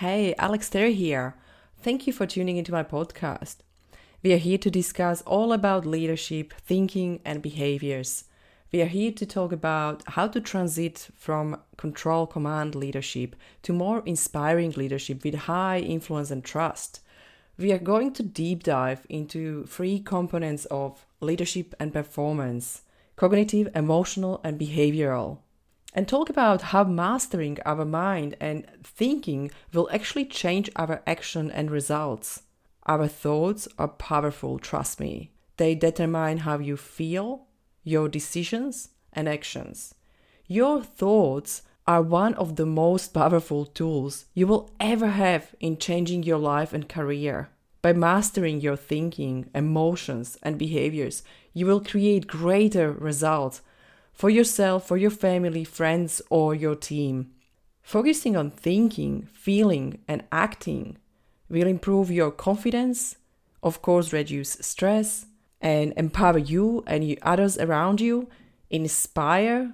Hey, Alex Terry here. Thank you for tuning into my podcast. We are here to discuss all about leadership, thinking, and behaviors. We are here to talk about how to transit from control command leadership to more inspiring leadership with high influence and trust. We are going to deep dive into three components of leadership and performance cognitive, emotional, and behavioral and talk about how mastering our mind and thinking will actually change our action and results. Our thoughts are powerful, trust me. They determine how you feel, your decisions, and actions. Your thoughts are one of the most powerful tools you will ever have in changing your life and career. By mastering your thinking, emotions, and behaviors, you will create greater results for yourself, for your family, friends, or your team. Focusing on thinking, feeling, and acting will improve your confidence, of course, reduce stress, and empower you and others around you, inspire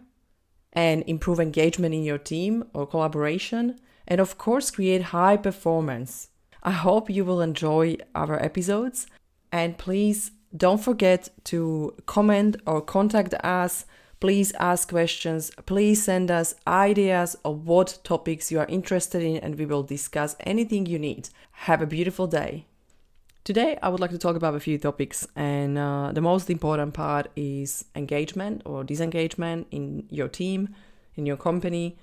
and improve engagement in your team or collaboration, and of course, create high performance. I hope you will enjoy our episodes, and please don't forget to comment or contact us Please ask questions. Please send us ideas of what topics you are interested in, and we will discuss anything you need. Have a beautiful day. Today, I would like to talk about a few topics, and uh, the most important part is engagement or disengagement in your team, in your company,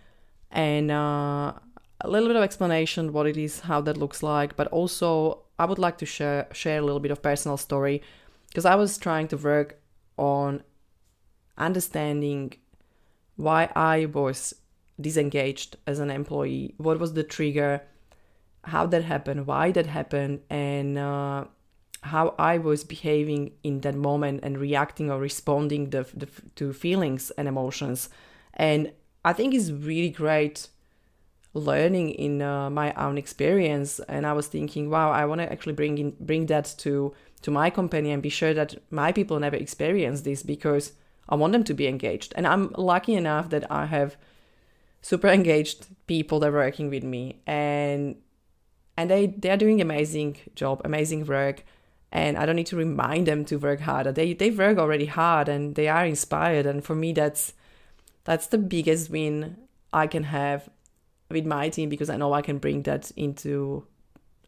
and uh, a little bit of explanation what it is, how that looks like. But also, I would like to share share a little bit of personal story because I was trying to work on understanding why I was disengaged as an employee, what was the trigger, how that happened, why that happened, and uh, how I was behaving in that moment and reacting or responding the, the, to feelings and emotions. And I think it's really great learning in uh, my own experience and i was thinking wow i want to actually bring in bring that to to my company and be sure that my people never experience this because I want them to be engaged. And I'm lucky enough that I have super engaged people that are working with me and and they they're doing amazing job, amazing work. And I don't need to remind them to work harder. They they work already hard and they are inspired. And for me that's that's the biggest win I can have with my team because I know I can bring that into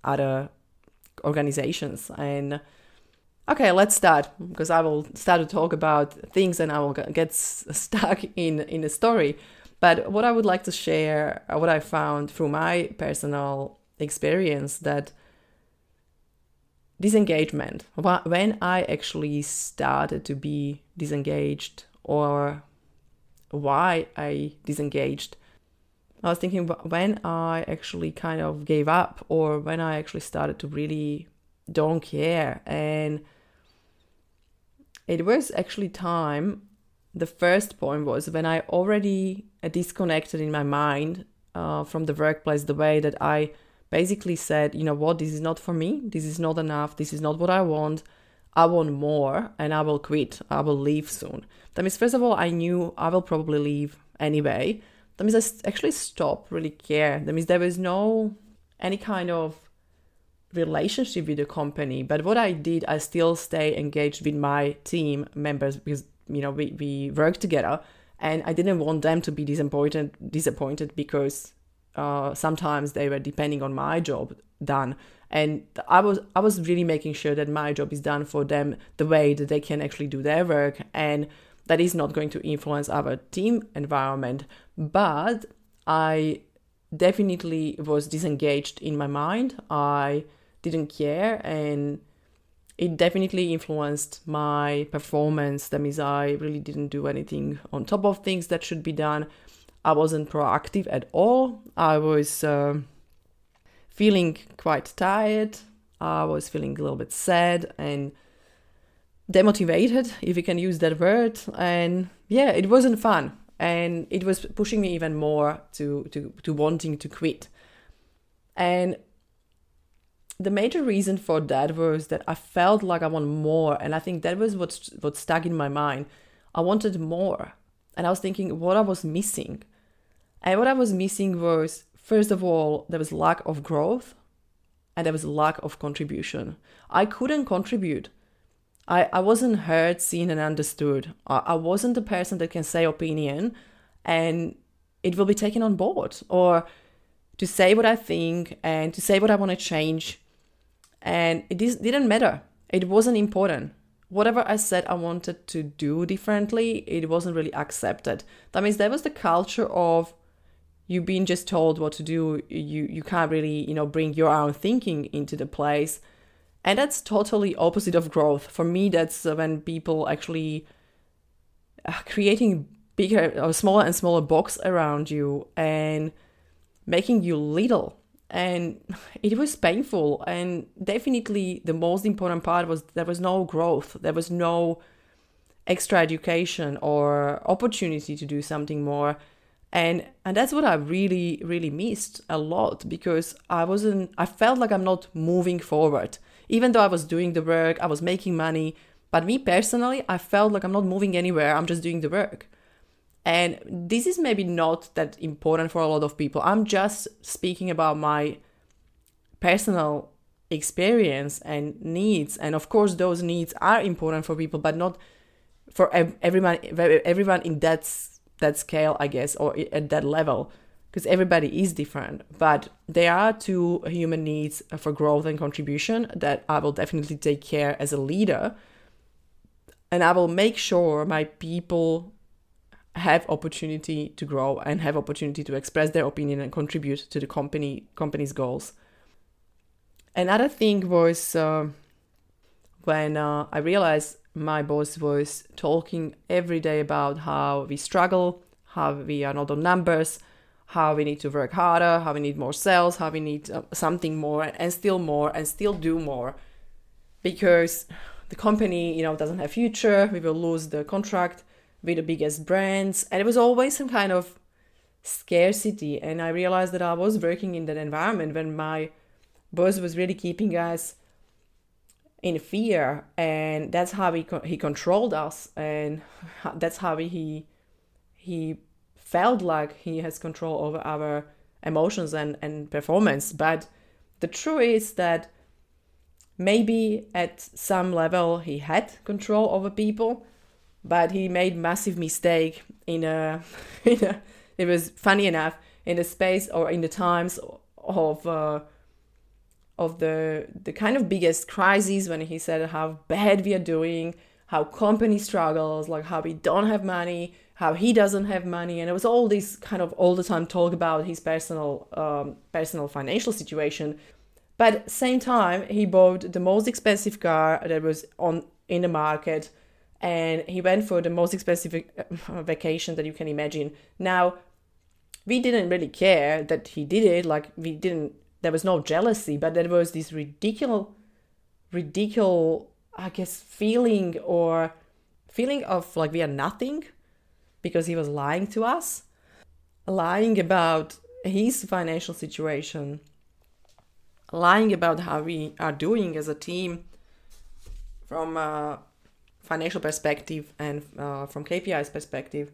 other organizations. And okay let's start because i will start to talk about things and i will get stuck in in a story. But what i would like to share uh, what i found through my personal experience that disengagement when i actually started to be disengaged or why i disengaged i was thinking when i actually kind of gave up or when i actually started to really don't care. And it was actually time. The first point was when I already disconnected in my mind uh, from the workplace, the way that I basically said, you know what, this is not for me, this is not enough, this is not what I want. I want more and I will quit. I will leave soon. That means, first of all, I knew I will probably leave anyway. That means I actually stopped really care. That means there was no any kind of relationship with the company. But what I did, I still stay engaged with my team members because you know we, we work together and I didn't want them to be disappointed disappointed because uh, sometimes they were depending on my job done and I was I was really making sure that my job is done for them the way that they can actually do their work and that is not going to influence our team environment but I definitely was disengaged in my mind I didn't care and it definitely influenced my performance. That means I really didn't do anything on top of things that should be done. I wasn't proactive at all. I was uh, feeling quite tired. I was feeling a little bit sad and demotivated, if you can use that word. And yeah, it wasn't fun. And it was pushing me even more to, to, to wanting to quit. And the major reason for that was that I felt like I want more, and I think that was what what stuck in my mind. I wanted more, and I was thinking what I was missing, and what I was missing was first of all, there was lack of growth and there was lack of contribution. I couldn't contribute. I, I wasn't heard, seen, and understood. I, I wasn't the person that can say opinion and it will be taken on board or to say what I think and to say what I want to change. And it is, didn't matter. It wasn't important. Whatever I said I wanted to do differently, it wasn't really accepted. That means there was the culture of you being just told what to do. You you can't really you know bring your own thinking into the place, and that's totally opposite of growth. For me, that's when people actually uh, creating bigger or smaller and smaller box around you and making you little and it was painful. And definitely the most important part was there was no growth. There was no extra education or opportunity to do something more. And and that's what i really really missed a lot because i wasn't i felt like i'm not moving forward. Even though i was doing the work i was making money but me personally i felt like i'm not moving anywhere. I'm just doing the work and this is maybe not that important for a lot of people. I'm just speaking about my personal experience and needs. And of course, those needs are important for people, but not for everyone, everyone in that, that scale, I guess, or at that level, because everybody is different. But there are two human needs for growth and contribution that I will definitely take care as a leader. And I will make sure my people have opportunity to grow and have opportunity to express their opinion and contribute to the company company's goals. Another thing was uh, when uh, I realized my boss was talking every day about how we struggle, how we are not on numbers, how we need to work harder, how we need more sales, how we need uh, something more and still more and still do more because the company, you know, doesn't have future, we will lose the contract with the biggest brands. And it was always some kind of scarcity. And i realized that i was working in that environment when my boss was really keeping us in fear. And that's how he, he controlled us. And that's how he he felt like he has control over our emotions and, and performance. But the truth is that maybe at some level he had control over people but he made massive mistake in a, in a it was funny enough in the space or in the times of uh, of the the kind of biggest crises when he said how bad we are doing how company struggles like how we don't have money how he doesn't have money. And it was all this kind of all the time talk about his personal um, personal financial situation. But same time he bought the most expensive car that was on in the market and he went for the most expensive uh, vacation that you can imagine. Now, we didn't really care that he did it. Like we didn't. There was no jealousy, but there was this ridiculous, ridiculous, I guess, feeling or feeling of like we are nothing because he was lying to us, lying about his financial situation, lying about how we are doing as a team from. Uh, financial perspective and uh, from KPI's perspective,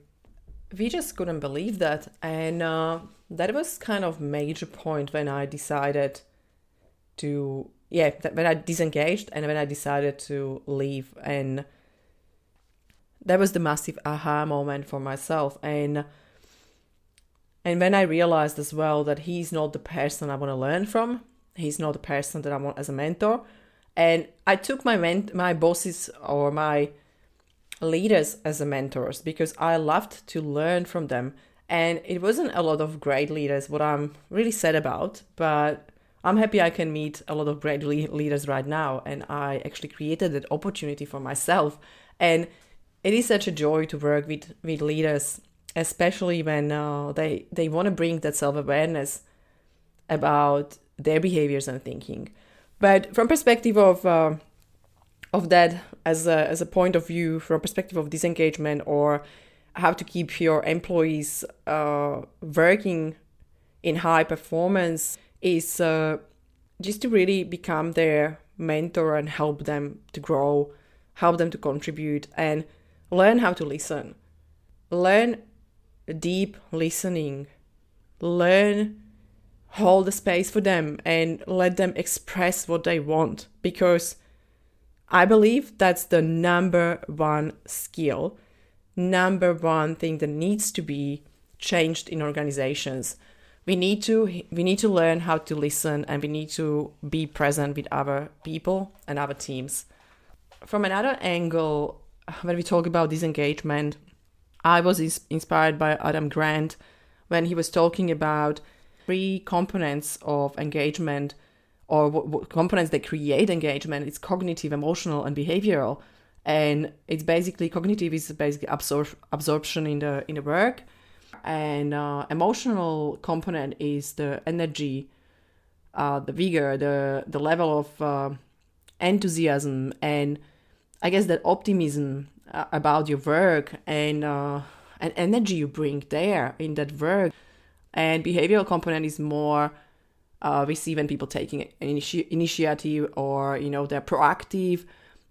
we just couldn't believe that. And uh, that was kind of major point when I decided to, yeah, when I disengaged and when I decided to leave. And that was the massive aha moment for myself. And and when I realized as well that he's not the person I want to learn from, he's not the person that I want as a mentor, and I took my ment- my bosses or my leaders as mentors because I loved to learn from them. And it wasn't a lot of great leaders, what I'm really sad about, but I'm happy I can meet a lot of great le- leaders right now. And I actually created that opportunity for myself. And it is such a joy to work with, with leaders, especially when uh, they, they want to bring that self awareness about their behaviors and thinking. But from perspective of uh, of that as a as a point of view, from perspective of disengagement or how to keep your employees uh, working in high performance is uh, just to really become their mentor and help them to grow, help them to contribute, and learn how to listen. Learn deep listening. Learn hold the space for them and let them express what they want because I believe that's the number one skill, number one thing that needs to be changed in organizations. We need to we need to learn how to listen and we need to be present with other people and other teams. From another angle, when we talk about disengagement, I was inspired by Adam Grant when he was talking about three components of engagement or what, what components that create engagement. It's cognitive emotional and behavioral. And it's basically cognitive is basically absor- absorption in the in the work. And uh, emotional component is the energy uh, the vigor the the level of uh, enthusiasm and i guess that optimism uh, about your work and uh, and energy you bring there in that work and behavioral component is more uh, we see when people taking initi- initiative or you know they're proactive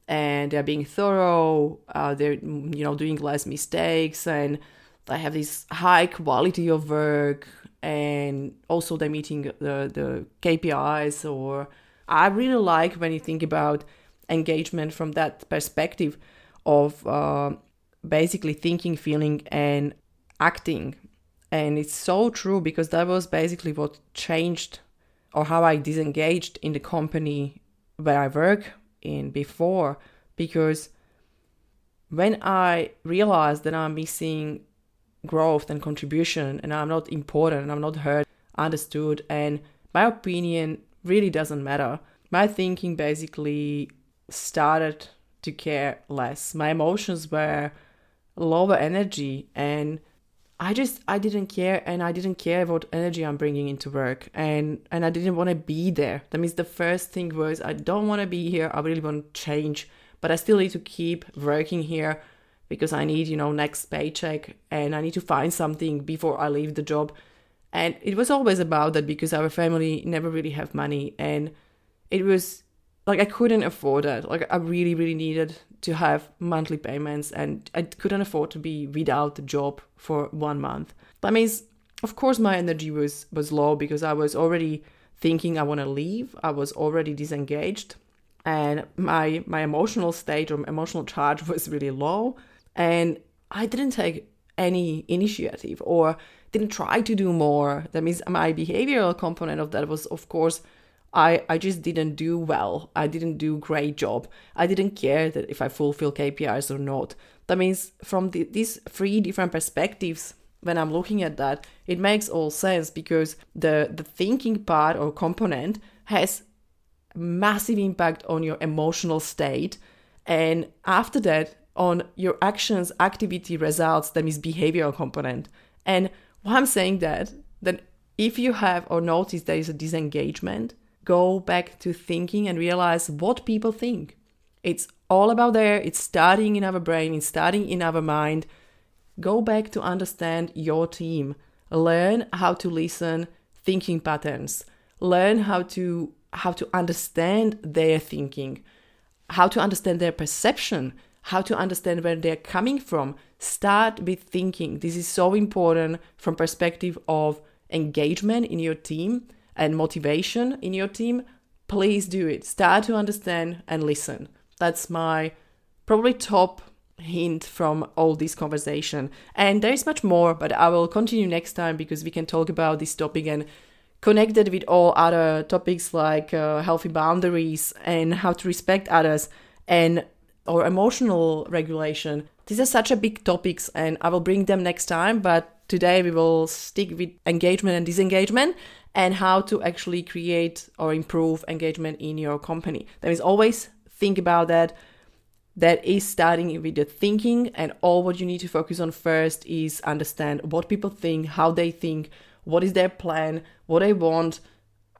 and they're being thorough uh, they're you know doing less mistakes and they have this high quality of work and also they're meeting the, the kpis or i really like when you think about engagement from that perspective of uh, basically thinking feeling and acting and it's so true because that was basically what changed or how I disengaged in the company where I work in before. Because when I realized that I'm missing growth and contribution and I'm not important and I'm not heard, understood, and my opinion really doesn't matter, my thinking basically started to care less. My emotions were lower energy and I just I didn't care and I didn't care what energy I'm bringing into work and and I didn't want to be there. That means the first thing was I don't want to be here. I really want to change, but I still need to keep working here because I need, you know, next paycheck and I need to find something before I leave the job. And it was always about that because our family never really have money and it was like I couldn't afford it. Like I really, really needed to have monthly payments, and I couldn't afford to be without a job for one month. That means, of course, my energy was was low because I was already thinking I want to leave. I was already disengaged, and my my emotional state or emotional charge was really low, and I didn't take any initiative or didn't try to do more. That means my behavioral component of that was, of course I, I just didn't do well. I didn't do great job. I didn't care that if I fulfill KPIs or not. That means from the, these three different perspectives, when I'm looking at that, it makes all sense because the the thinking part or component has massive impact on your emotional state, and after that on your actions, activity, results. That means behavioral component. And why I'm saying that, that if you have or notice there is a disengagement, go back to thinking and realize what people think. It's all about there, it's starting in our brain, it's starting in our mind. Go back to understand your team. Learn how to listen thinking patterns. Learn how to how to understand their thinking, how to understand their perception, how to understand where they're coming from. Start with thinking. This is so important from perspective of engagement in your team and motivation in your team, please do it. Start to understand and listen. That's my probably top hint from all this conversation. And there is much more, but I will continue next time because we can talk about this topic and connect it with all other topics like uh, healthy boundaries and how to respect others and or emotional regulation. These are such a big topics and I will bring them next time, but today we will stick with engagement and disengagement and how to actually create or improve engagement in your company. That means always think about that. That is starting with the thinking, and all what you need to focus on first is understand what people think, how they think, what is their plan, what they want,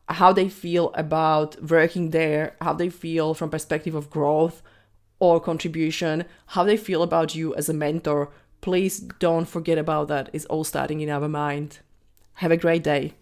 how they feel about working there, how they feel from perspective of growth or contribution, how they feel about you as a mentor. Please don't forget about that. It's all starting in our mind. Have a great day.